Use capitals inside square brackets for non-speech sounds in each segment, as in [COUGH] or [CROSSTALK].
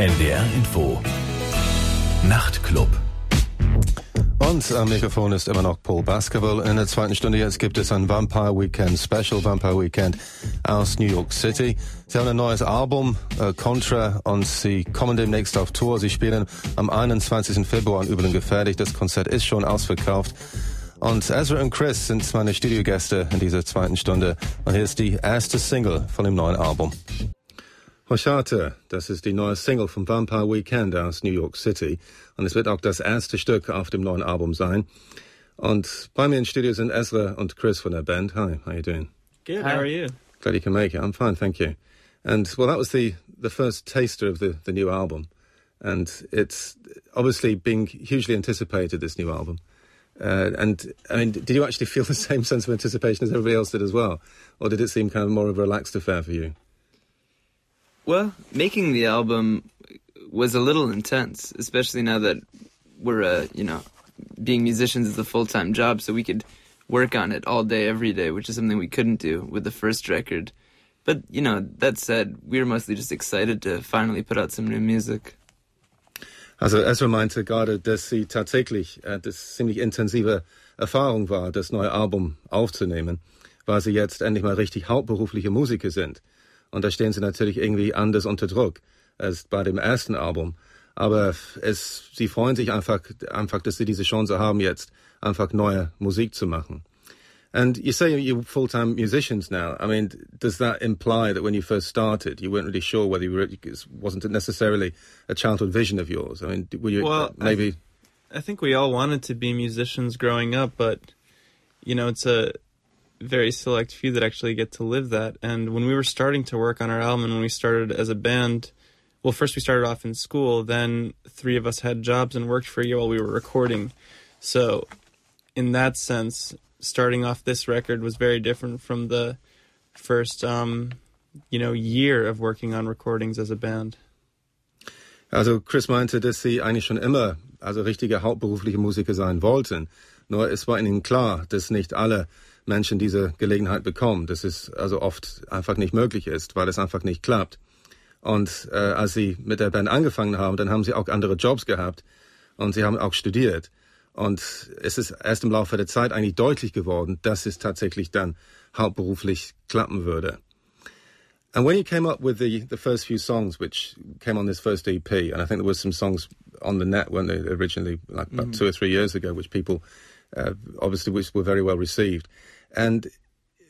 NDR Info. Nachtclub. Und am Mikrofon ist immer noch Paul Baskerville. In der zweiten Stunde jetzt gibt es ein Vampire Weekend Special, Vampire Weekend aus New York City. Sie haben ein neues Album, äh, Contra, und sie kommen demnächst auf Tour. Sie spielen am 21. Februar in Übeln gefertigt. Das Konzert ist schon ausverkauft. Und Ezra und Chris sind meine Studiogäste in dieser zweiten Stunde. Und hier ist die erste Single von dem neuen Album. Horchata, das ist die neue Single vom Vampire Weekend aus New York City. Und es wird auch das erste Stück auf dem neuen Album sein. Und bei mir im Studio sind Ezra und Chris von der Band. Hi, how are you doing? Good. How are you? Glad you can make it. I'm fine, thank you. And well, that was the, the first taster of the, the new album. And it's obviously being hugely anticipated, this new album. Uh, and I mean, did you actually feel the [LAUGHS] same sense of anticipation as everybody else did as well? Or did it seem kind of more of a relaxed affair for you? Well, making the album was a little intense, especially now that we're, uh, you know, being musicians is a full time job, so we could work on it all day, every day, which is something we couldn't do with the first record. But, you know, that said, we were mostly just excited to finally put out some new music. Also Ezra meinte gerade, dass sie tatsächlich äh, das ziemlich intensive Erfahrung war, das neue Album aufzunehmen, weil sie jetzt endlich mal richtig hauptberufliche Musiker sind. Und da stehen sie natürlich irgendwie anders unter Druck als bei dem ersten Album. Aber es, sie freuen sich einfach, einfach, dass sie diese Chance haben, jetzt einfach neue Musik zu machen. And you say you're full-time musicians now. I mean, does that imply that when you first started, you weren't really sure whether you were, it wasn't necessarily a childhood vision of yours? I mean, were you well, maybe? I, th- I think we all wanted to be musicians growing up, but you know, it's a very select few that actually get to live that. And when we were starting to work on our album and when we started as a band, well, first we started off in school, then three of us had jobs and worked for a year while we were recording. So, in that sense, starting off this record was very different from the first, um, you know, year of working on recordings as a band. Also Chris meinte, dass sie eigentlich schon immer also richtige hauptberufliche Musiker sein wollten. Nur es war ihnen klar, dass nicht alle Menschen diese Gelegenheit bekommen, dass es also oft einfach nicht möglich ist, weil es einfach nicht klappt. Und äh, als sie mit der Band angefangen haben, dann haben sie auch andere Jobs gehabt und sie haben auch studiert. Und es ist erst im Laufe der Zeit eigentlich deutlich geworden, dass es tatsächlich dann hauptberuflich klappen würde. And when you came up with the, the first few songs, which came on this first EP, and I think there were some songs on the net, weren't they, originally, like about mm -hmm. two or three years ago, which people uh, obviously which were very well received. And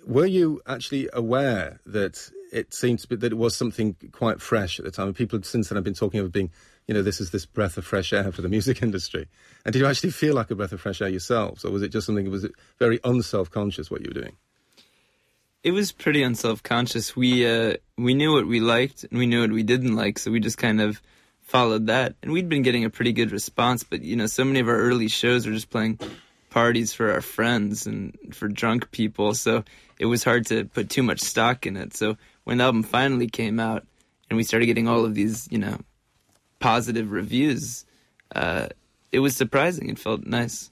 were you actually aware that it seemed to be that it was something quite fresh at the time? People since then have been talking of it being, you know, this is this breath of fresh air for the [LAUGHS] music industry. And did you actually feel like a breath of fresh air yourselves, or was it just something was very unself-conscious what you were doing? It was pretty unself-conscious. We uh, we knew what we liked and we knew what we didn't like, so we just kind of followed that. And we'd been getting a pretty good response, but you know, so many of our early shows were just playing parties for our friends and for drunk people. So it was hard to put too much stock in it. So when the album finally came out and we started getting all of these, you know, positive reviews, uh, it was surprising. It felt nice.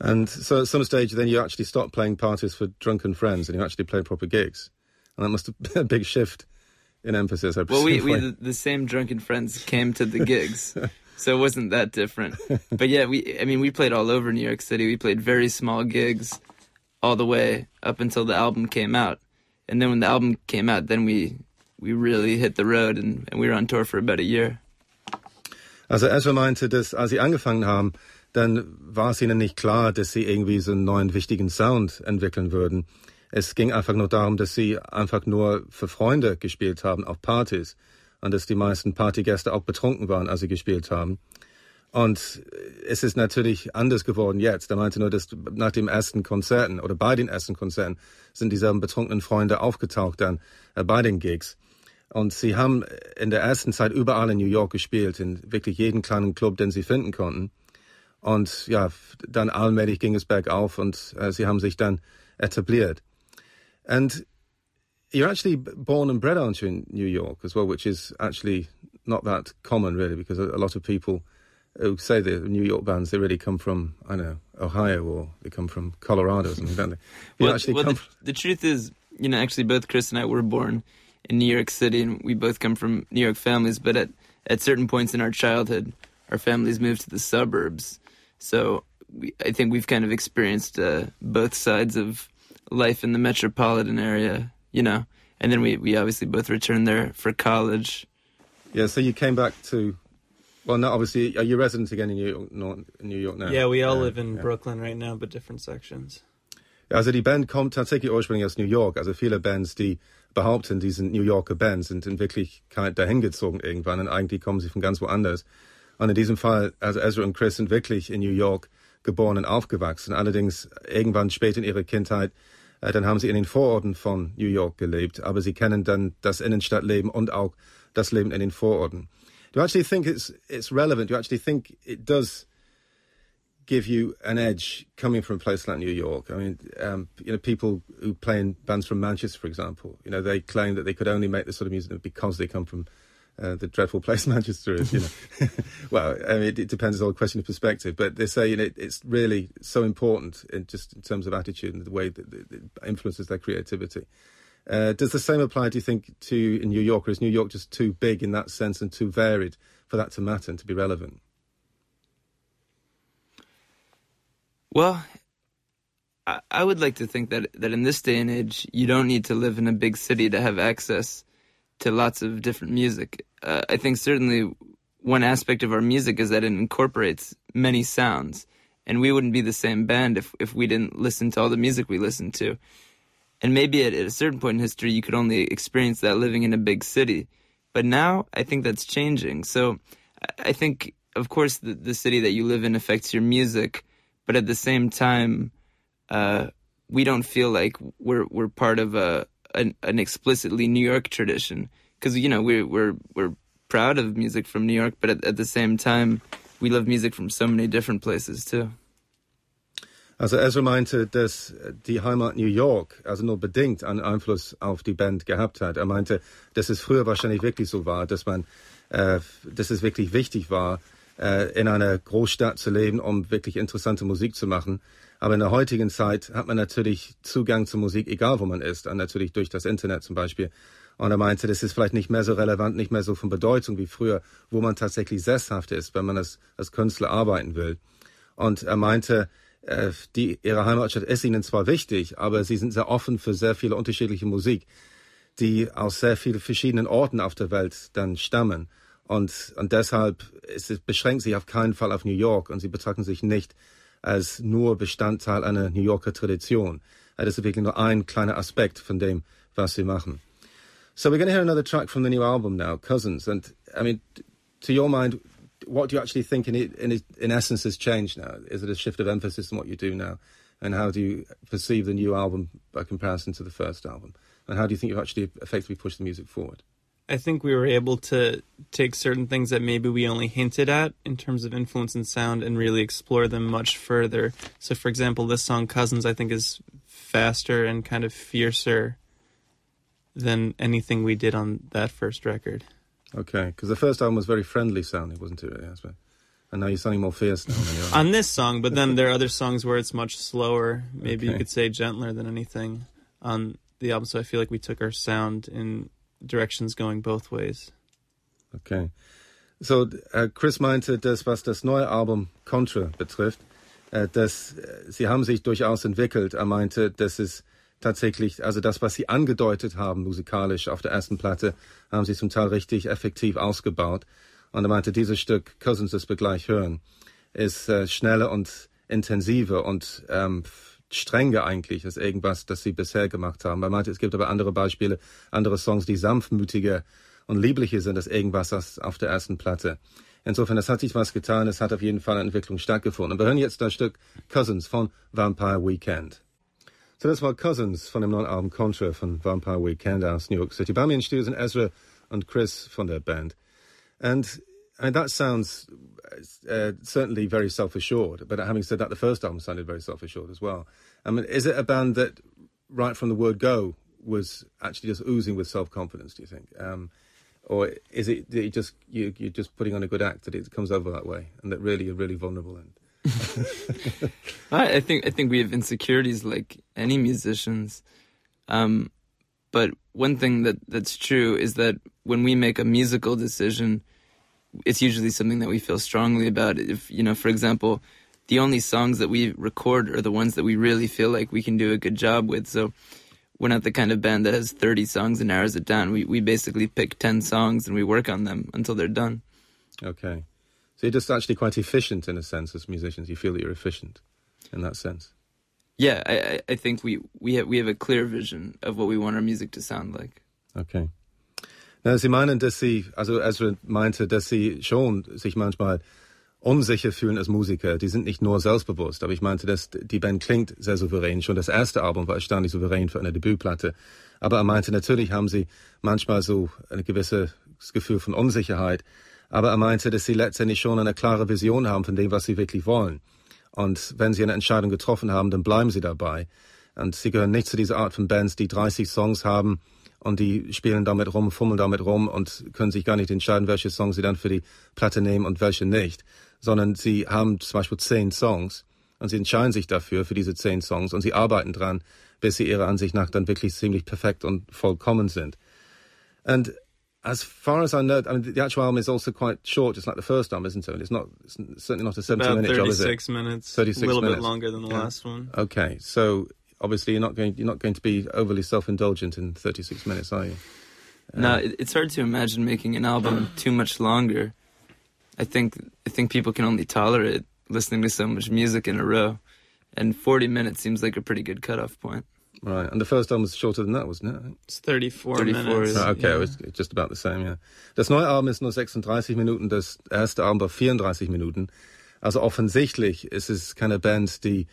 And so at some stage, then you actually stopped playing parties for drunken friends and you actually played proper gigs. And that must have been a big shift in emphasis. I well, we, we the, the, same drunken friends came to the gigs. [LAUGHS] so it wasn't that different. [LAUGHS] but yeah, we I mean we played all over New York City. We played very small gigs all the way up until the album came out. And then when the album came out, then we we really hit the road and, and we were on tour for about a year. Also Ezra meinte, dass als sie angefangen haben, dann war es ihnen nicht klar, dass sie irgendwie so einen neuen wichtigen Sound entwickeln würden. Es ging einfach nur darum, dass sie einfach nur für Freunde gespielt haben auf Partys und dass die meisten Partygäste auch betrunken waren, als sie gespielt haben. Und es ist natürlich anders geworden jetzt. Er meinte nur, dass nach dem ersten Konzerten oder bei den ersten Konzerten sind dieselben betrunkenen Freunde aufgetaucht dann äh, bei den Gigs. Und sie haben in der ersten Zeit überall in New York gespielt, in wirklich jeden kleinen Club, den sie finden konnten. Und ja, dann allmählich ging es bergauf und äh, sie haben sich dann etabliert. And you're actually born and bred, aren't you, in New York as well, which is actually not that common, really, because a, a lot of people who say the New York bands, they really come from, I don't know, Ohio or they come from Colorado or something, don't they? [LAUGHS] You well, well the, the, truth is, you know, actually both Chris and I were born in New York City, and we both come from New York families. But at at certain points in our childhood, our families moved to the suburbs. So we, I think we've kind of experienced uh, both sides of life in the metropolitan area, you know. And then we, we obviously both returned there for college. Yeah, so you came back to, well, no, obviously, are you resident again in New York, not New York now? Yeah, we all live in yeah. Brooklyn right now, but different sections. Also die Band kommt tatsächlich ursprünglich aus New York. Also viele Bands, die behaupten, er die sind New Yorker Bands, sind in Wirklichkeit dahin gezogen irgendwann und eigentlich kommen sie von ganz woanders. Und in diesem Fall, also Ezra und Chris sind wirklich in New York geboren und aufgewachsen. Allerdings irgendwann später in ihrer Kindheit, dann haben sie in den Vororten von New York gelebt, aber sie kennen dann das Innenstadtleben und auch das Leben in den Vororten. Do you actually think it's it's relevant? Do you actually think it does give you an edge coming from a place like New York? I mean, um, you know, people who play in bands from Manchester, for example, you know, they claim that they could only make this sort of music because they come from uh, the dreadful place [LAUGHS] Manchester is. You know, [LAUGHS] well, I mean, it, it, depends. on the question of perspective. But they say you know, it's really so important in just in terms of attitude and the way that it influences their creativity. Uh, does the same apply, do you think, to in New York, or is New York just too big in that sense and too varied for that to matter and to be relevant? Well, I, I would like to think that that in this day and age, you don't need to live in a big city to have access to lots of different music. Uh, I think certainly one aspect of our music is that it incorporates many sounds, and we wouldn't be the same band if if we didn't listen to all the music we listen to. And maybe at, at a certain point in history, you could only experience that living in a big city. But now I think that's changing. So I think, of course, the, the city that you live in affects your music, but at the same time, uh, we don't feel like we're we're part of a an, an explicitly New York tradition because you know we're we're we're proud of music from New York, but at, at the same time, we love music from so many different places too. Also Ezra meinte, dass die Heimat New York also nur bedingt einen Einfluss auf die Band gehabt hat. Er meinte, dass es früher wahrscheinlich wirklich so war, dass man, äh, dass es wirklich wichtig war, äh, in einer Großstadt zu leben, um wirklich interessante Musik zu machen. Aber in der heutigen Zeit hat man natürlich Zugang zur Musik, egal wo man ist, und natürlich durch das Internet zum Beispiel. Und er meinte, das ist vielleicht nicht mehr so relevant, nicht mehr so von Bedeutung wie früher, wo man tatsächlich sesshaft ist, wenn man als, als Künstler arbeiten will. Und er meinte, äh, die, ihre Heimatstadt ist ihnen zwar wichtig, aber sie sind sehr offen für sehr viele unterschiedliche Musik, die aus sehr vielen verschiedenen Orten auf der Welt dann stammen. Und, und deshalb es, beschränkt sich auf keinen Fall auf New York und sie betrachten sich nicht als nur Bestandteil einer New Yorker Tradition. Das ist wirklich nur ein kleiner Aspekt von dem, was sie machen. So we're going to hear another track from the new album now, Cousins. And I mean, to your mind, what do you actually think in, in, in essence has changed now? Is it a shift of emphasis in what you do now? And how do you perceive the new album by comparison to the first album? And how do you think you've actually effectively pushed the music forward? I think we were able to take certain things that maybe we only hinted at in terms of influence and sound and really explore them much further. So, for example, this song Cousins, I think, is faster and kind of fiercer than anything we did on that first record. Okay, because the first album was very friendly sounding, wasn't it? Yes, but and now you're sounding more fierce now. [LAUGHS] on this song, but then there are other songs where it's much slower. Maybe okay. you could say gentler than anything on the album. So I feel like we took our sound in directions going both ways. Okay. So, uh, Chris meinte, dass was das neue Album Contra betrifft, uh, dass uh, sie haben sich durchaus entwickelt. Er meinte, dass es tatsächlich, also das, was sie angedeutet haben musikalisch auf der ersten Platte, haben sie zum Teil richtig effektiv ausgebaut. Und er meinte, dieses Stück Cousins, das wir gleich hören, ist schneller und intensiver und ähm, strenger eigentlich als irgendwas, das sie bisher gemacht haben. Er meinte, es gibt aber andere Beispiele, andere Songs, die sanftmütiger und lieblicher sind als irgendwas als auf der ersten Platte. Insofern, es hat sich was getan, es hat auf jeden Fall eine Entwicklung stattgefunden. Und wir hören jetzt das Stück Cousins von Vampire Weekend. So das war Cousins von dem neuen Album Contra von Vampire Weekend aus New York City. Bei mir in Studio sind Ezra und Chris von der Band. And I mean, that sounds uh, certainly very self-assured. But having said that, the first album sounded very self-assured as well. I mean, is it a band that, right from the word go, was actually just oozing with self-confidence? Do you think, um, or is it that you just you, you're just putting on a good act that it comes over that way, and that really you're really vulnerable and [LAUGHS] I think I think we have insecurities like any musicians. Um, But one thing that that's true is that when we make a musical decision, it's usually something that we feel strongly about. If you know, for example, the only songs that we record are the ones that we really feel like we can do a good job with. So we're not the kind of band that has 30 songs and narrows it down. We we basically pick 10 songs and we work on them until they're done. Okay. So you're just actually quite efficient in a sense as musicians. You feel that you're efficient in that sense. Yeah, I, I think we, we have we have a clear vision of what we want our music to sound like. Okay. Na, Sie meinen, dass Sie, also Ezra meinte, dass Sie schon sich manchmal unsicher fühlen als Musiker. Die sind nicht nur selbstbewusst, aber ich meinte, dass die Band klingt sehr souverän. Schon das erste Album war erstaunlich souverän für eine Debütplatte. Aber er meinte, natürlich haben sie manchmal so ein gewisses Gefühl von Unsicherheit. Aber er meinte, dass sie letztendlich schon eine klare Vision haben von dem, was sie wirklich wollen. Und wenn sie eine Entscheidung getroffen haben, dann bleiben sie dabei. Und sie gehören nicht zu dieser Art von Bands, die 30 Songs haben und die spielen damit rum, fummeln damit rum und können sich gar nicht entscheiden, welche Songs sie dann für die Platte nehmen und welche nicht sondern sie haben zum Beispiel zehn Songs und sie entscheiden sich dafür, für diese zehn Songs und sie arbeiten dran, bis sie ihrer Ansicht nach dann wirklich ziemlich perfekt und vollkommen sind. And as far as I know, I mean, the actual album is also quite short, just like the first album, isn't it? It's not, it's certainly not a 70 minute job, is it? 36 minutes. 36 a little minutes. bit longer than the Yeah. last one. Okay, so obviously you're not going, you're not going to be overly self-indulgent in 36 minutes, are you? No, it's hard to imagine making an album too much longer. I think I think people can only tolerate listening to so much music in a row, and 40 minutes seems like a pretty good cutoff point. Right, and the first album was shorter than that, wasn't it? It's 34, 34 minutes. is- Ah, okay, yeah. it was just about the same, ja. Das neue Album ist nur 36 Minuten, das erste Album war 34 Minuten. Also offensichtlich ist es keine Band, die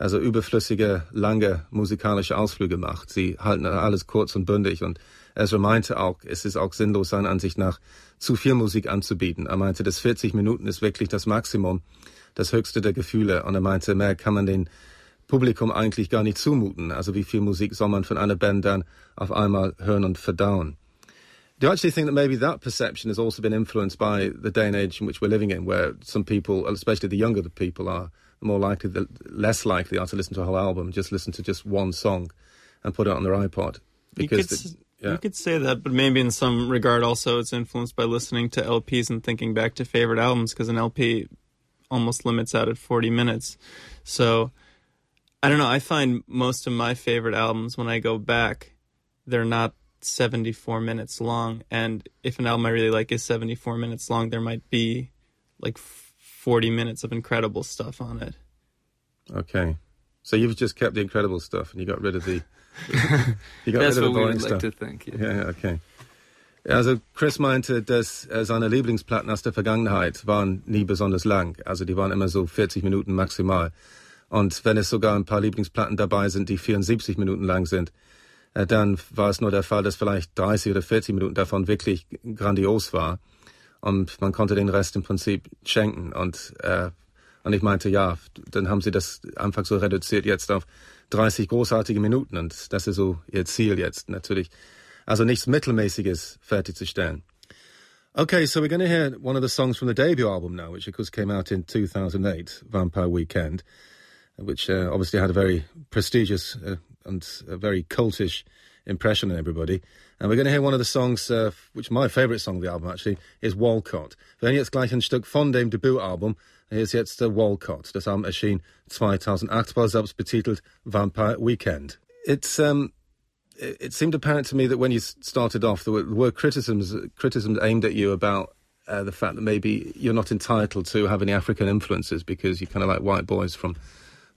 also überflüssige, lange musikalische Ausflüge macht. Sie halten alles kurz und bündig und Ezra meinte auch, es ist auch sinnlos seiner Ansicht nach, zu viel Musik anzubieten. Er meinte, dass 40 Minuten ist wirklich das Maximum, das höchste der Gefühle und er meinte, mehr kann man den Publikum eigentlich gar nicht zumuten. Also wie viel Musik soll man von einer Band dann auf einmal hören und verdauen? Do you actually think that maybe that perception has also been influenced by the day and age in which we're living in, where some people, especially the younger the people are, more likely, the less likely are to listen to a whole album, just listen to just one song and put it on their iPod? You could, the- yeah. you could say that, but maybe in some regard also it's influenced by listening to LPs and thinking back to favorite albums because an LP almost limits out at 40 minutes. So I don't know. I find most of my favorite albums when I go back, they're not 74 minutes long. And if an album I really like is 74 minutes long, there might be like 40 minutes of incredible stuff on it. Okay. So you've just kept the incredible stuff and you got rid of the, [LAUGHS] you got That's rid of the what we boring would stuff. like to think. Yeah. Ja, okay. Also Chris meinte, dass seine Lieblingsplatten aus der Vergangenheit waren nie besonders lang. Also die waren immer so 40 Minuten maximal. Und wenn es sogar ein paar Lieblingsplatten dabei sind, die 74 Minuten lang sind, äh, dann war es nur der Fall, dass vielleicht 30 oder 40 Minuten davon wirklich grandios war. Und man konnte den Rest im Prinzip schenken. Und, äh, und ich meinte, ja, dann haben sie das einfach so reduziert jetzt auf 30 großartige Minuten. Und das ist so ihr Ziel jetzt natürlich. Also nichts Mittelmäßiges fertigzustellen. Okay, so we're going to hear one of the songs from the debut album now, which of course came out in 2008, Vampire Weekend, which uh, obviously had a very prestigious uh, and a very cultish impression on everybody. And we're going to hear one of the songs, uh, which my favourite song of the album actually, is Walcott. Hören jetzt gleich ein Stück von dem Debütalbum. Hier ist jetzt Walcott. Das Album erschien 2008, war selbst betitelt Vampire Weekend. It's um, it it seemed apparent to me that when you started off, there were, there were criticisms criticisms aimed at you about uh, the fact that maybe you're not entitled to have any African influences because you're kind of like white boys from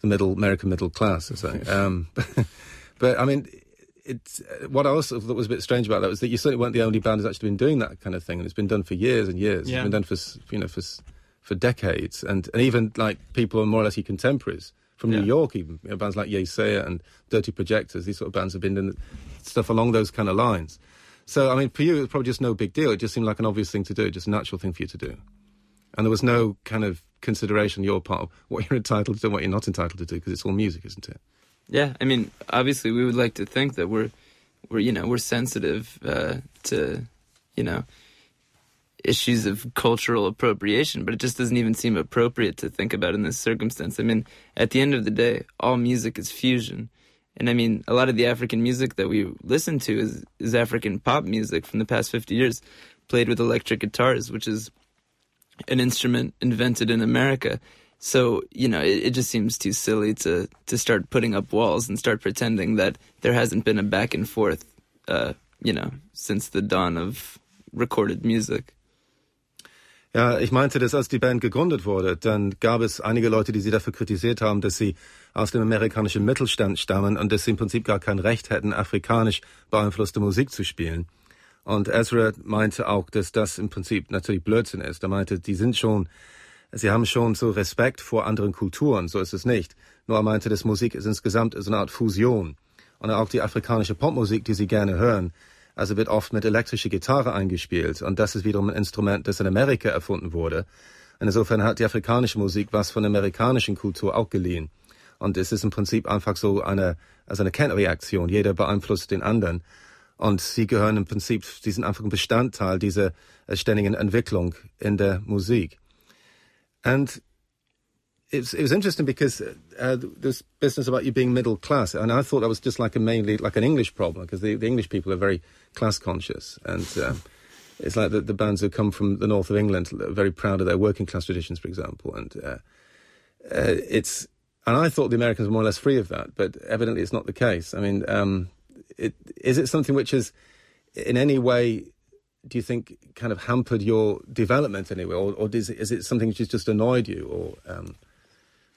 the middle American middle class or something. [LAUGHS] Um, [LAUGHS] but I mean, it's uh, what I also thought was a bit strange about that was that you certainly weren't the only band who's actually been doing that kind of thing, and it's been done for years and years. Yeah. It's been done for you know for for decades, and and even like people who are more or less your contemporaries from New York, even you know, bands like Yeasayer and Dirty Projectors. These sort of bands have been doing stuff along those kind of lines. So I mean, for you, it was probably just no big deal. It just seemed like an obvious thing to do, just a natural thing for you to do, and there was no kind of consideration on your part of what [LAUGHS] you're entitled to do and what you're not entitled to do because it's all music, isn't it? Yeah, I mean, obviously, we would like to think that we're, we're you know, we're sensitive uh, to, you know, issues of cultural appropriation, but it just doesn't even seem appropriate to think about in this circumstance. I mean, at the end of the day, all music is fusion, And I mean, a lot of the African music that we listen to is, is African pop music from the past 50 years, played with electric guitars, which is an instrument invented in America. So, you know, it, it just seems too silly to, to start putting up walls and start pretending that there hasn't been a back and forth, uh, you know, since the dawn of recorded music. Ja, ich meinte, dass als die Band gegründet wurde, dann gab es einige Leute, die sie dafür kritisiert haben, dass sie aus dem amerikanischen Mittelstand stammen und dass sie im Prinzip gar kein Recht hätten, afrikanisch beeinflusste Musik zu spielen. Und Ezra meinte auch, dass das im Prinzip natürlich Blödsinn ist. Er meinte, die sind schon, sie haben schon so Respekt vor anderen Kulturen, so ist es nicht. Nur er meinte, dass Musik ist insgesamt so eine Art Fusion. Und auch die afrikanische Popmusik, die sie gerne hören, also wird oft mit elektrischer Gitarre eingespielt. Und das ist wiederum ein Instrument, das in Amerika erfunden wurde. Und insofern hat die afrikanische Musik was von der amerikanischen Kultur auch geliehen. Und es ist im Prinzip einfach so eine, also eine Kennreaktion. Jeder beeinflusst den anderen. Und sie gehören im Prinzip, sie sind einfach ein Bestandteil dieser ständigen Entwicklung in der Musik. And it was, it was interesting because uh, this business about you being middle class, and I thought that was just like a mainly like an English problem because the, the English people are very class conscious, and um, it's like the, the, bands who come from the north of England are very proud of their working class traditions, for example, and uh, uh, it's and I thought the Americans were more or less free of that, but evidently it's not the case. I mean, um, it, is it something which is in any way do you think kind of hampered your development anyway, or, or is, it, is it something which has just annoyed you, or um,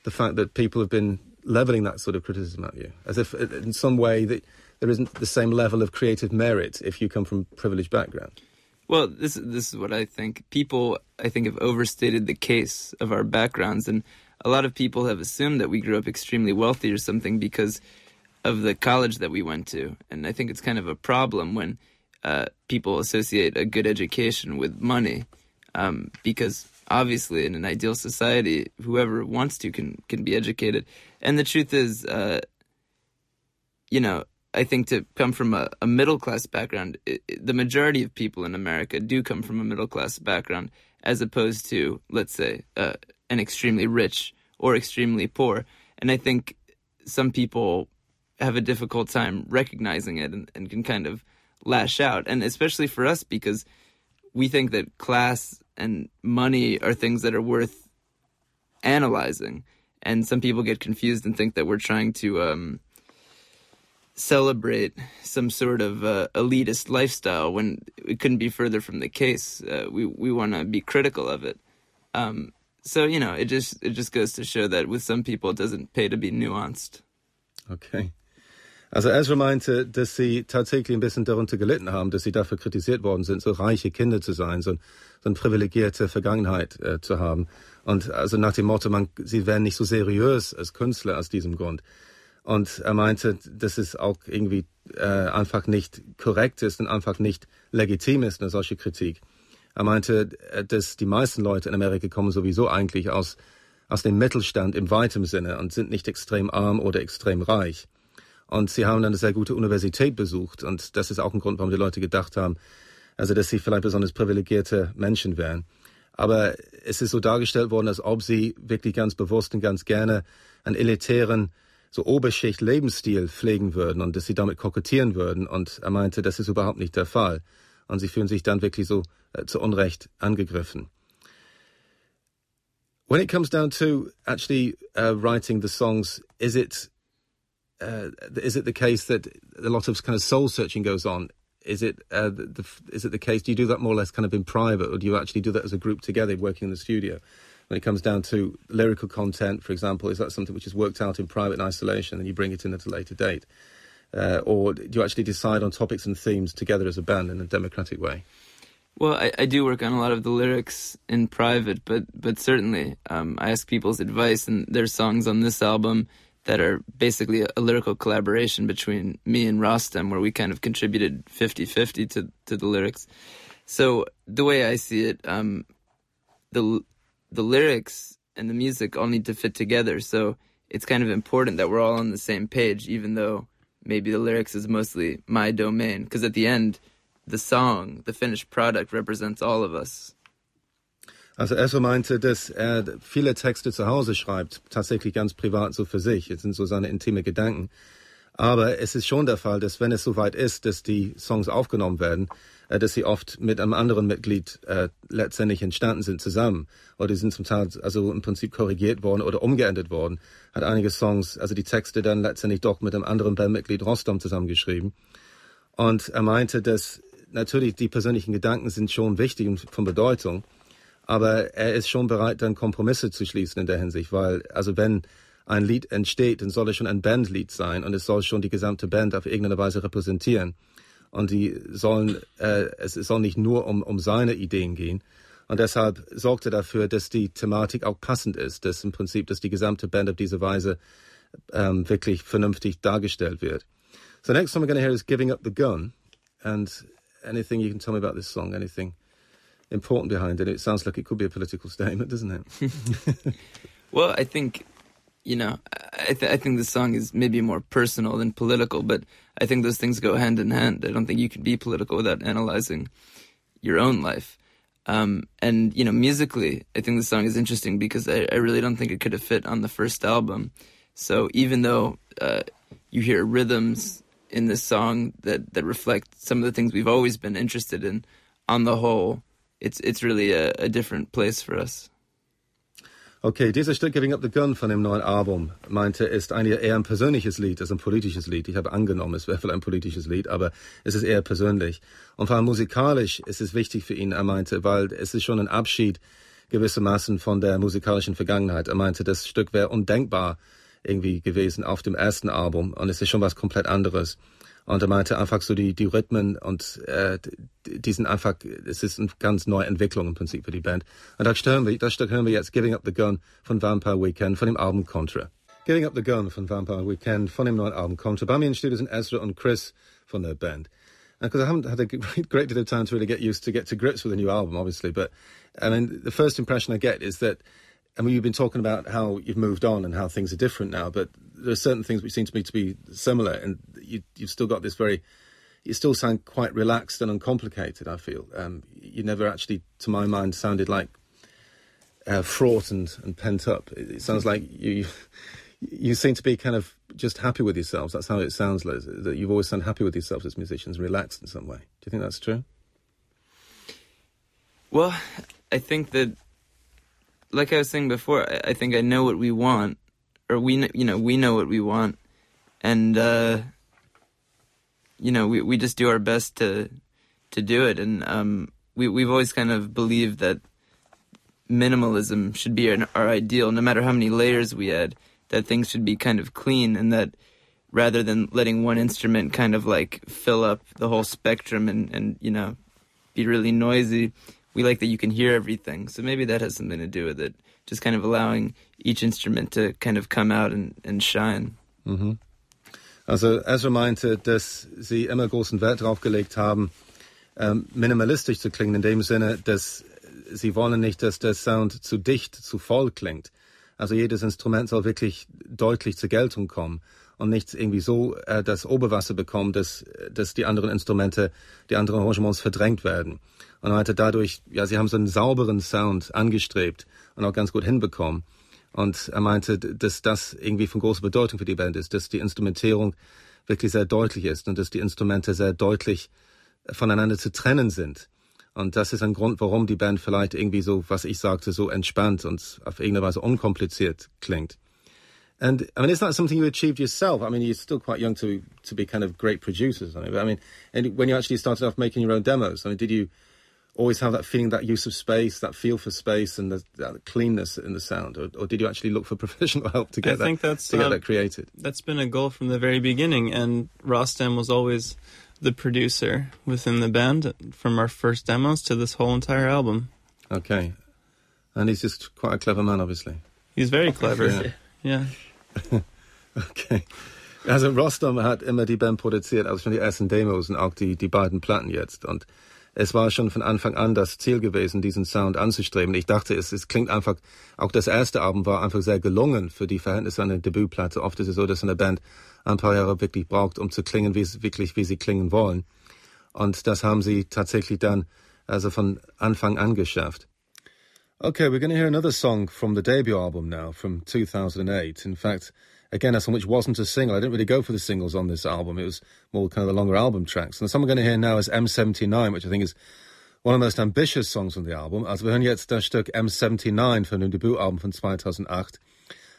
the fact that people have been leveling that sort of criticism at you, as if in some way that there isn't the same level of creative merit if you come from privileged background? Well, this this is what I think. People, I think, have overstated the case of our backgrounds, and a lot of people have assumed that we grew up extremely wealthy or something because of the college that we went to. And I think it's kind of a problem when uh, people associate a good education with money, um, because obviously in an ideal society, whoever wants to can can be educated. And the truth is, uh, you know, I think to come from a, a middle class background, it, the majority of people in America do come from a middle class background, as opposed to, let's say, uh, an extremely rich or extremely poor. And I think some people have a difficult time recognizing it and, and can kind of lash out. And especially for us, because we think that class and money are things that are worth analyzing. And some people get confused and think that we're trying to um, celebrate some sort of uh, elitist lifestyle when it couldn't be further from the case. Uh, we we want to be critical of it. Um, so you know, it just it just goes to show that with some people, it doesn't pay to be nuanced. Okay. Also Ezra meinte, dass sie tatsächlich ein bisschen darunter gelitten haben, dass sie dafür kritisiert worden sind, so reiche Kinder zu sein, so, so eine privilegierte Vergangenheit äh, zu haben. Und also nach dem Motto, man, sie wären nicht so seriös als Künstler aus diesem Grund. Und er meinte, dass es auch irgendwie äh, einfach nicht korrekt ist und einfach nicht legitim ist, eine solche Kritik. Er meinte, äh, dass die meisten Leute in Amerika kommen sowieso eigentlich aus, aus dem Mittelstand im weiten Sinne und sind nicht extrem arm oder extrem reich. Und sie haben eine sehr gute Universität besucht. Und das ist auch ein Grund, warum die Leute gedacht haben, also dass sie vielleicht besonders privilegierte Menschen wären. Aber es ist so dargestellt worden, als ob sie wirklich ganz bewusst und ganz gerne einen elitären so Oberschicht Lebensstil pflegen würden und dass sie damit kokettieren würden. Und er meinte, das ist überhaupt nicht der Fall. Und sie fühlen sich dann wirklich so äh, zu Unrecht angegriffen. When it comes down to actually uh, writing the songs, is it uh, is it the case that a lot of kind of soul searching goes on? Is it uh, the, is it the case? Do you do that more or less kind of in private, or do you actually do that as a group together, working in the studio? When it comes down to lyrical content, for example, is that something which is worked out in private and isolation, and you bring it in at a later date, uh, or do you actually decide on topics and themes together as a band in a democratic way? Well, I, I do work on a lot of the lyrics in private, but but certainly um, I ask people's advice, and there's songs on this album that are basically a, lyrical collaboration between me and Rostam, where we kind of contributed 50-50 to to the lyrics. So the way I see it, um, the the lyrics and the music all need to fit together. So it's kind of important that we're all on the same page, even though maybe the lyrics is mostly my domain. Because at the end, the song, the finished product, represents all of us. Also Esser meinte, dass er viele Texte zu Hause schreibt, tatsächlich ganz privat so für sich. Es sind so seine intime Gedanken. Aber es ist schon der Fall, dass wenn es soweit ist, dass die Songs aufgenommen werden, äh, dass sie oft mit einem anderen Mitglied äh, letztendlich entstanden sind zusammen. Oder die sind zum Teil also im Prinzip korrigiert worden oder umgeändert worden. Hat einige Songs, also die Texte dann letztendlich doch mit einem anderen Bandmitglied Rostom zusammengeschrieben. Und er meinte, dass natürlich die persönlichen Gedanken sind schon wichtig und von Bedeutung. Aber er ist schon bereit, dann Kompromisse zu schließen in der Hinsicht, weil, also wenn ein Lied entsteht, dann soll es schon ein Bandlied sein und es soll schon die gesamte Band auf irgendeine Weise repräsentieren. Und die sollen, äh, es soll nicht nur um, um seine Ideen gehen. Und deshalb sorgt er dafür, dass die Thematik auch passend ist, dass im Prinzip, dass die gesamte Band auf diese Weise ähm, wirklich vernünftig dargestellt wird. So next song we're to hear is Giving Up the Gun. And anything you can tell me about this song, anything important behind it? It sounds like it could be a political statement, doesn't it? [LAUGHS] well, I think you know, I, th- I think the song is maybe more personal than political, but I think those things go hand in hand. I don't think you can be political without analyzing your own life. Um, and you know, musically, I think the song is interesting because I, I, really don't think it could have fit on the first album. So even though uh, you hear rhythms in this song that that reflect some of the things we've always been interested in, on the whole, it's it's really a, a different place for us. Okay, dieses Stück Giving Up the Gun von dem neuen Album, meinte, ist eigentlich eher ein persönliches Lied als ein politisches Lied. Ich habe angenommen, es wäre vielleicht ein politisches Lied, aber es ist eher persönlich. Und vor allem musikalisch ist es wichtig für ihn, er meinte, weil es ist schon ein Abschied gewissermaßen von der musikalischen Vergangenheit. Er meinte, das Stück wäre undenkbar irgendwie gewesen auf dem ersten Album und es ist schon was komplett anderes. Und er meinte einfach so die, die Rhythmen und äh, die sind einfach, es ist eine ganz neue Entwicklung im Prinzip für die Band. Und das, hören wir, das Stück hören wir jetzt Giving Up the Gun von Vampire Weekend von dem Album Contra. Giving Up the Gun von Vampire Weekend von dem neuen Album Contra. Bei mir im Studio sind Ezra und Chris von der Band. Because I haven't had a [LAUGHS] great deal of time to really get used to get to grips with a new album, obviously. But I mean, the first impression I get is that I mean, you've been talking about how you've moved on and how things are different now, but there are certain things which seem to me to be similar, and you, have still got this very, you still sound quite relaxed and uncomplicated. I feel um, you never actually, to my mind, sounded like uh, fraught and, and pent up. It, it, sounds like you, you seem to be kind of just happy with yourselves. That's how it sounds, Liz. That you've always sound happy with yourselves as musicians, relaxed in some way. Do you think that's true? Well, I think that like I was saying before, I, I, think I know what we want, or we you know we know what we want, and uh, you know we we just do our best to to do it, and um, we we've always kind of believed that minimalism should be our, our ideal, no matter how many layers we add. That things should be kind of clean, and that rather than letting one instrument kind of like fill up the whole spectrum and and you know be really noisy we like that you can hear everything. So maybe that has something to do with it. Just kind of allowing each instrument to kind of come out and, and shine. Mhm. Also Ezra meinte, dass sie immer großen Wert darauf gelegt haben, ähm, minimalistisch zu klingen, in dem Sinne, dass sie wollen nicht, dass der Sound zu dicht, zu voll klingt. Also jedes Instrument soll wirklich deutlich zur Geltung kommen und nicht irgendwie so äh, das Oberwasser bekommen, dass, dass die anderen Instrumente, die anderen Arrangements verdrängt werden. Und er hatte dadurch, ja, sie haben so einen sauberen Sound angestrebt und auch ganz gut hinbekommen. Und er meinte, dass das irgendwie von großer Bedeutung für die Band ist, dass die Instrumentierung wirklich sehr deutlich ist und dass die Instrumente sehr deutlich voneinander zu trennen sind. Und das ist ein Grund, warum die Band vielleicht irgendwie so, was ich sagte, so entspannt und auf irgendeine Weise unkompliziert klingt. And I mean, is that something you achieved yourself. I mean, you're still quite young to to be kind of great producers. I mean, but I mean, and when you actually started off making your own demos, I mean, did you always have that feeling, that use of space, that feel for space, and the, that cleanness in the sound, or, or, did you actually look for [LAUGHS] professional help to get I that? Think that's, to get um, that created. That's been a goal from the very beginning, and Rostam was always the producer within the band from our first demos to this whole entire album. Okay, and he's just quite a clever man, obviously. He's very [LAUGHS] clever. yeah. Yeah. [LAUGHS] okay. Also Rostam hat immer die Band produziert, also schon die ersten Demos und auch die, die beiden Platten jetzt. Und es war schon von Anfang an das Ziel gewesen, diesen Sound anzustreben. Ich dachte, es, es klingt einfach, auch das erste Album war einfach sehr gelungen für die Verhältnisse einer Debütplatte. Oft ist es so, dass eine Band ein paar Jahre wirklich braucht, um zu klingen, wie wirklich, wie sie klingen wollen. Und das haben sie tatsächlich dann also von Anfang an geschafft. Okay, we're going to hear another song from the debut album now, from 2008. In fact, again, a song which wasn't a single. I didn't really go for the singles on this album. It was more kind of the longer album tracks. And the song we're going to hear now is M79, which I think is one of the most ambitious songs on the album. Also wir hören jetzt das Stück M79 von dem Debütalbum von 2008.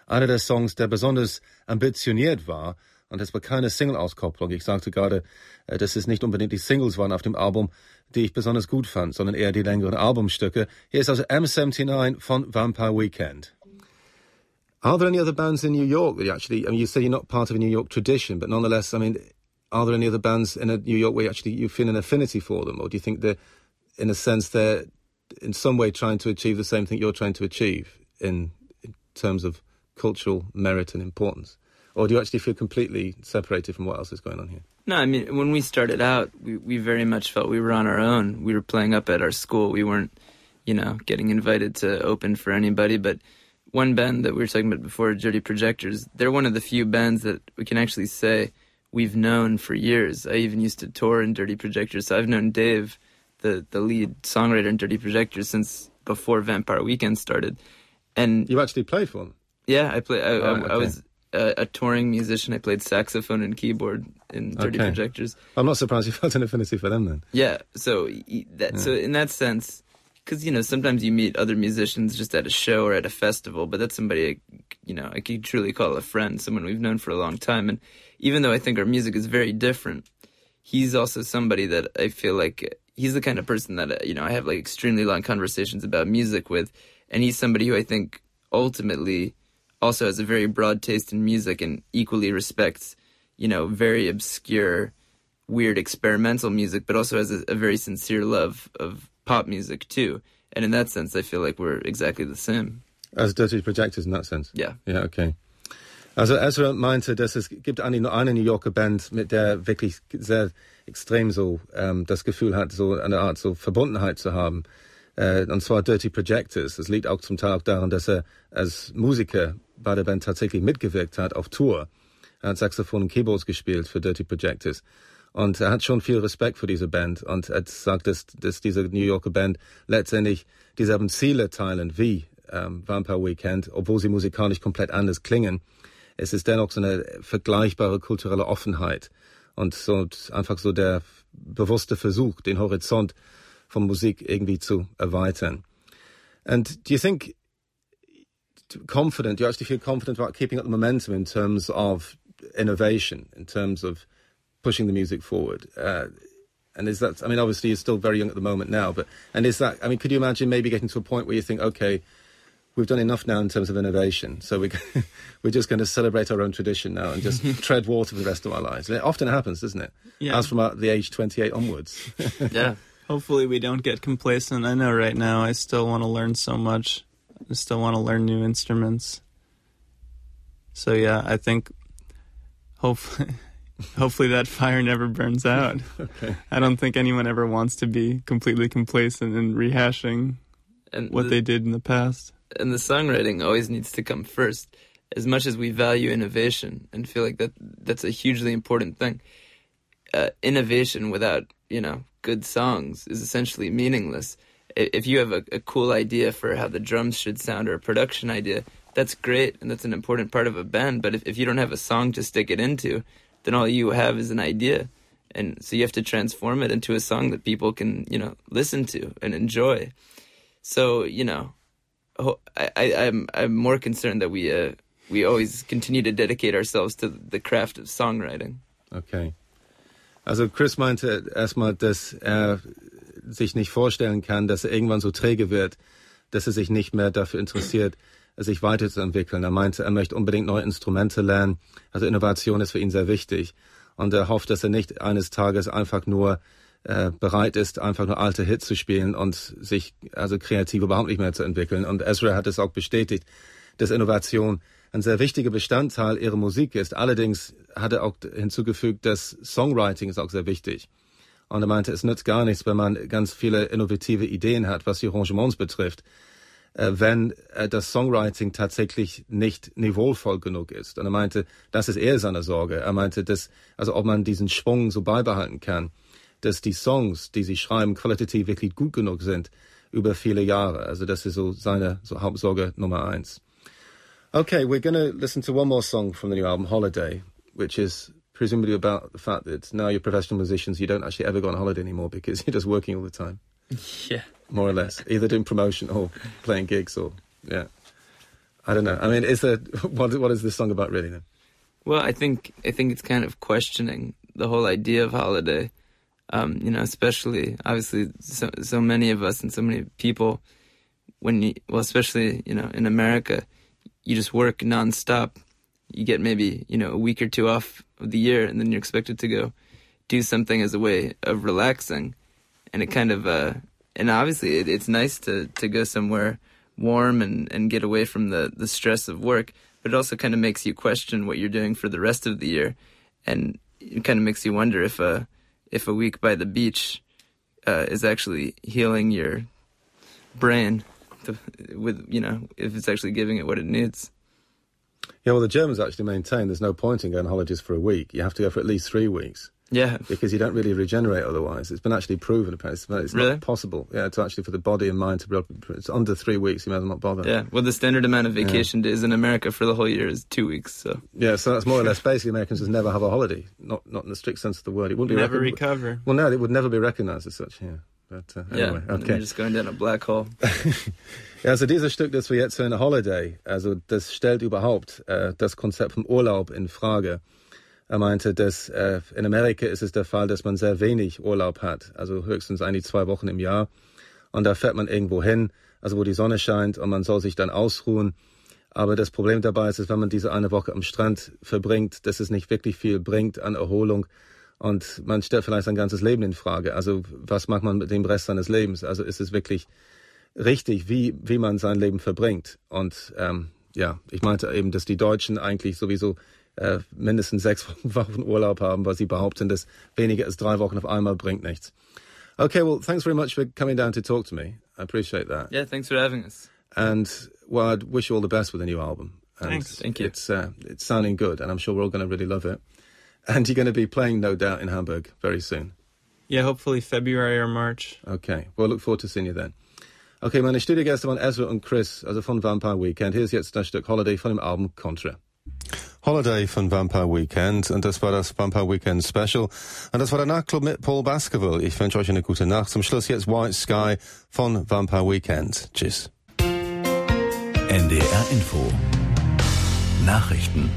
Einer der Songs, der besonders ambitioniert war. Und es war keine Single-Auskopplung. Ich sagte gerade, äh, dass es nicht unbedingt die Singles waren auf dem Album, die ich besonders gut fand, sondern eher die längeren Albumstücke. Hier ist also M79 von Vampire Weekend. Are there any other bands in New York that you actually, I mean, you say you're not part of a New York tradition, but nonetheless, I mean, are there any other bands in New York where you actually you feel an affinity for them? Or do you think that, in a sense, they're in some way trying to achieve the same thing you're trying to achieve in, in terms of cultural merit and importance? Or do you actually feel completely separated from what else is going on here? No, I mean, when we started out, we, we very much felt we were on our own. We were playing up at our school. We weren't, you know, getting invited to open for anybody, but one band that we were talking about before, Dirty Projectors, they're one of the few bands that we can actually say we've known for years. I even used to tour in Dirty Projectors, so I've known Dave, the the lead songwriter in Dirty Projectors, since before Vampire Weekend started. And you actually played for them. Yeah, I play. I, oh, okay. I, I was a, a, touring musician. I played saxophone and keyboard in Dirty okay. Projectors. I'm not surprised you [LAUGHS] felt an affinity for them then. Yeah. So that yeah. so in that sense, because you know sometimes you meet other musicians just at a show or at a festival, but that's somebody you know I could truly call a friend, someone we've known for a long time. And even though I think our music is very different, he's also somebody that I feel like he's the kind of person that you know I have like extremely long conversations about music with, and he's somebody who I think ultimately also has a very broad taste in music and equally respects you know very obscure weird experimental music but also has a, a very sincere love of pop music too. And in that sense, I feel like we're exactly the same. As Dirty Projectors in that sense? Ja. Ja, okay. Also Ezra meinte, dass es gibt eigentlich nur eine New Yorker Band, mit der wirklich sehr extrem so ähm, das Gefühl hat, so eine Art so Verbundenheit zu haben. Äh, und zwar Dirty Projectors. Das liegt auch zum Teil auch daran, dass er als Musiker bei der Band tatsächlich mitgewirkt hat auf Tour. Er hat Saxophon und Keyboards gespielt für Dirty Projectors. Und er hat schon viel Respekt für diese Band und er sagt, dass, dass diese New Yorker Band letztendlich dieselben Ziele teilen wie ähm, Vampire Weekend, obwohl sie musikalisch komplett anders klingen. Es ist dennoch so eine vergleichbare kulturelle Offenheit und so einfach so der bewusste Versuch, den Horizont von Musik irgendwie zu erweitern. And do you think confident, do you actually feel confident about keeping up the momentum in terms of innovation, in terms of pushing the music forward. Uh, and is that? I mean, obviously you're still very young at the moment now, but and is that? I mean, could you imagine maybe getting to a point where you think, okay, we've done enough now in terms of innovation, so we [LAUGHS] we're just going to celebrate our own tradition now and just [LAUGHS] tread water for the rest of our lives. And it often happens, doesn't it? Yeah. As from the age 28 onwards. [LAUGHS] yeah. Hopefully, we don't get complacent. I know right now I still want to learn so much. I still want to learn new instruments. So yeah, I think hopefully [LAUGHS] hopefully that fire never burns out. [LAUGHS] okay. I don't think anyone ever wants to be completely complacent and rehashing and what the, they did in the past. And the songwriting always needs to come first. As much as we value innovation and feel like that that's a hugely important thing, uh, innovation without you know good songs is essentially meaningless. If you have a, a cool idea for how the drums should sound or a production idea, that's great and that's an important part of a band. But if, if you don't have a song to stick it into, then all you have is an idea. And so you have to transform it into a song that people can, you know, listen to and enjoy. So, you know, I, am I'm, I'm more concerned that we, uh, we always continue to dedicate ourselves to the craft of songwriting. Okay. Also Chris meinte erstmal, dass er sich nicht vorstellen kann, dass er irgendwann so träge wird, dass er sich nicht mehr dafür interessiert, sich weiterzuentwickeln. Er meinte, er möchte unbedingt neue Instrumente lernen. Also Innovation ist für ihn sehr wichtig. Und er hofft, dass er nicht eines Tages einfach nur äh, bereit ist, einfach nur alte Hits zu spielen und sich also kreativ überhaupt nicht mehr zu entwickeln. Und Ezra hat es auch bestätigt, dass Innovation ein sehr wichtiger Bestandteil ihrer Musik ist. Allerdings hat er auch hinzugefügt, dass Songwriting ist auch sehr wichtig. Und er meinte, es nützt gar nichts, wenn man ganz viele innovative Ideen hat, was die Arrangements betrifft. Äh, wenn äh, das Songwriting tatsächlich nicht niveauvoll genug ist. Und er meinte, das ist eher seine Sorge. Er meinte, dass, also ob man diesen Schwung so beibehalten kann, dass die Songs, die sie schreiben, qualitativ wirklich gut genug sind über viele Jahre. Also das ist so seine so Hauptsorge Nummer eins. Okay, we're to listen to one more song from the new album, Holiday, which is presumably about the fact that now you're professional musicians, you don't actually ever go on holiday anymore because [LAUGHS] you're just working all the time, [LAUGHS] Yeah. more or less, either doing promotion or playing gigs or, yeah. I don't know. I mean, is there, [LAUGHS] what, what is this song about really then? Well, I think I think it's kind of questioning the whole idea of holiday. Um, you know, especially obviously so so many of us and so many people when you well, especially you know in America, you just work nonstop. You get maybe you know a week or two off of the year, and then you're expected to go do something as a way of relaxing, and it kind of uh, and obviously it, it's nice to to go somewhere warm and and get away from the the stress of work but it also kind of makes you question what you're doing for the rest of the year, and it kind of makes you wonder if a if a week by the beach uh, is actually healing your brain to, with you know if it's actually giving it what it needs. Yeah, well, the Germans actually maintain there's no point in going on holidays for a week. You have to go for at least three weeks Yeah, because you don't really regenerate otherwise. It's been actually proven, apparently. It's, it's Really? not possible, yeah, to actually for the body and mind to be able to, it's under three weeks, you might as well not bother. yeah. Well, the standard amount of vacation days in America for the whole year is two weeks. So Yeah, so that's more or less [LAUGHS] basically Americans just never have a holiday, not not in the strict sense of the word. It wouldn't be Never recon- recover. Well, no, it would never be recognised as such. Yeah, but uh, yeah, anyway, and okay. you're just going down a black hole. [LAUGHS] Also dieses Stück, das wir jetzt hören, Holiday, also das stellt überhaupt äh, das Konzept vom Urlaub in Frage. Er meinte, dass äh, in Amerika ist es der Fall, dass man sehr wenig Urlaub hat, also höchstens eigentlich zwei Wochen im Jahr. Und da fährt man irgendwo hin, also wo die Sonne scheint und man soll sich dann ausruhen. Aber das Problem dabei ist, dass wenn man diese eine Woche am Strand verbringt, dass es nicht wirklich viel bringt an Erholung. Und man stellt vielleicht sein ganzes Leben in Frage. Also was macht man mit dem Rest seines Lebens? Also ist es wirklich richtig, wie, wie man sein Leben verbringt. Und ähm, ja, ich meinte eben, dass die Deutschen eigentlich sowieso äh, mindestens sechs [LAUGHS] Wochen Urlaub haben, weil sie behaupten, dass weniger als drei Wochen auf einmal bringt nichts. Okay, well, thanks very much for coming down to talk to me. I appreciate that. Yeah, thanks for having us. And well, I'd wish you all the best with the new album. And Thanks. Thank you. It's uh, it's sounding good, and I'm sure we're all going to really love it. And you're going to be playing, no doubt, in Hamburg very soon. Yeah, hopefully February or March. Okay, well, look forward to seeing you then. Okay, meine Studiogäste waren Ezra und Chris, also von Vampire Weekend. Hier ist jetzt das Stück Holiday von dem Album Contra. Holiday von Vampire Weekend und das war das Vampire Weekend Special und das war der Nachtclub mit Paul Baskerville. Ich wünsche euch eine gute Nacht. Zum Schluss jetzt White Sky von Vampire Weekend. Tschüss. NDR Info Nachrichten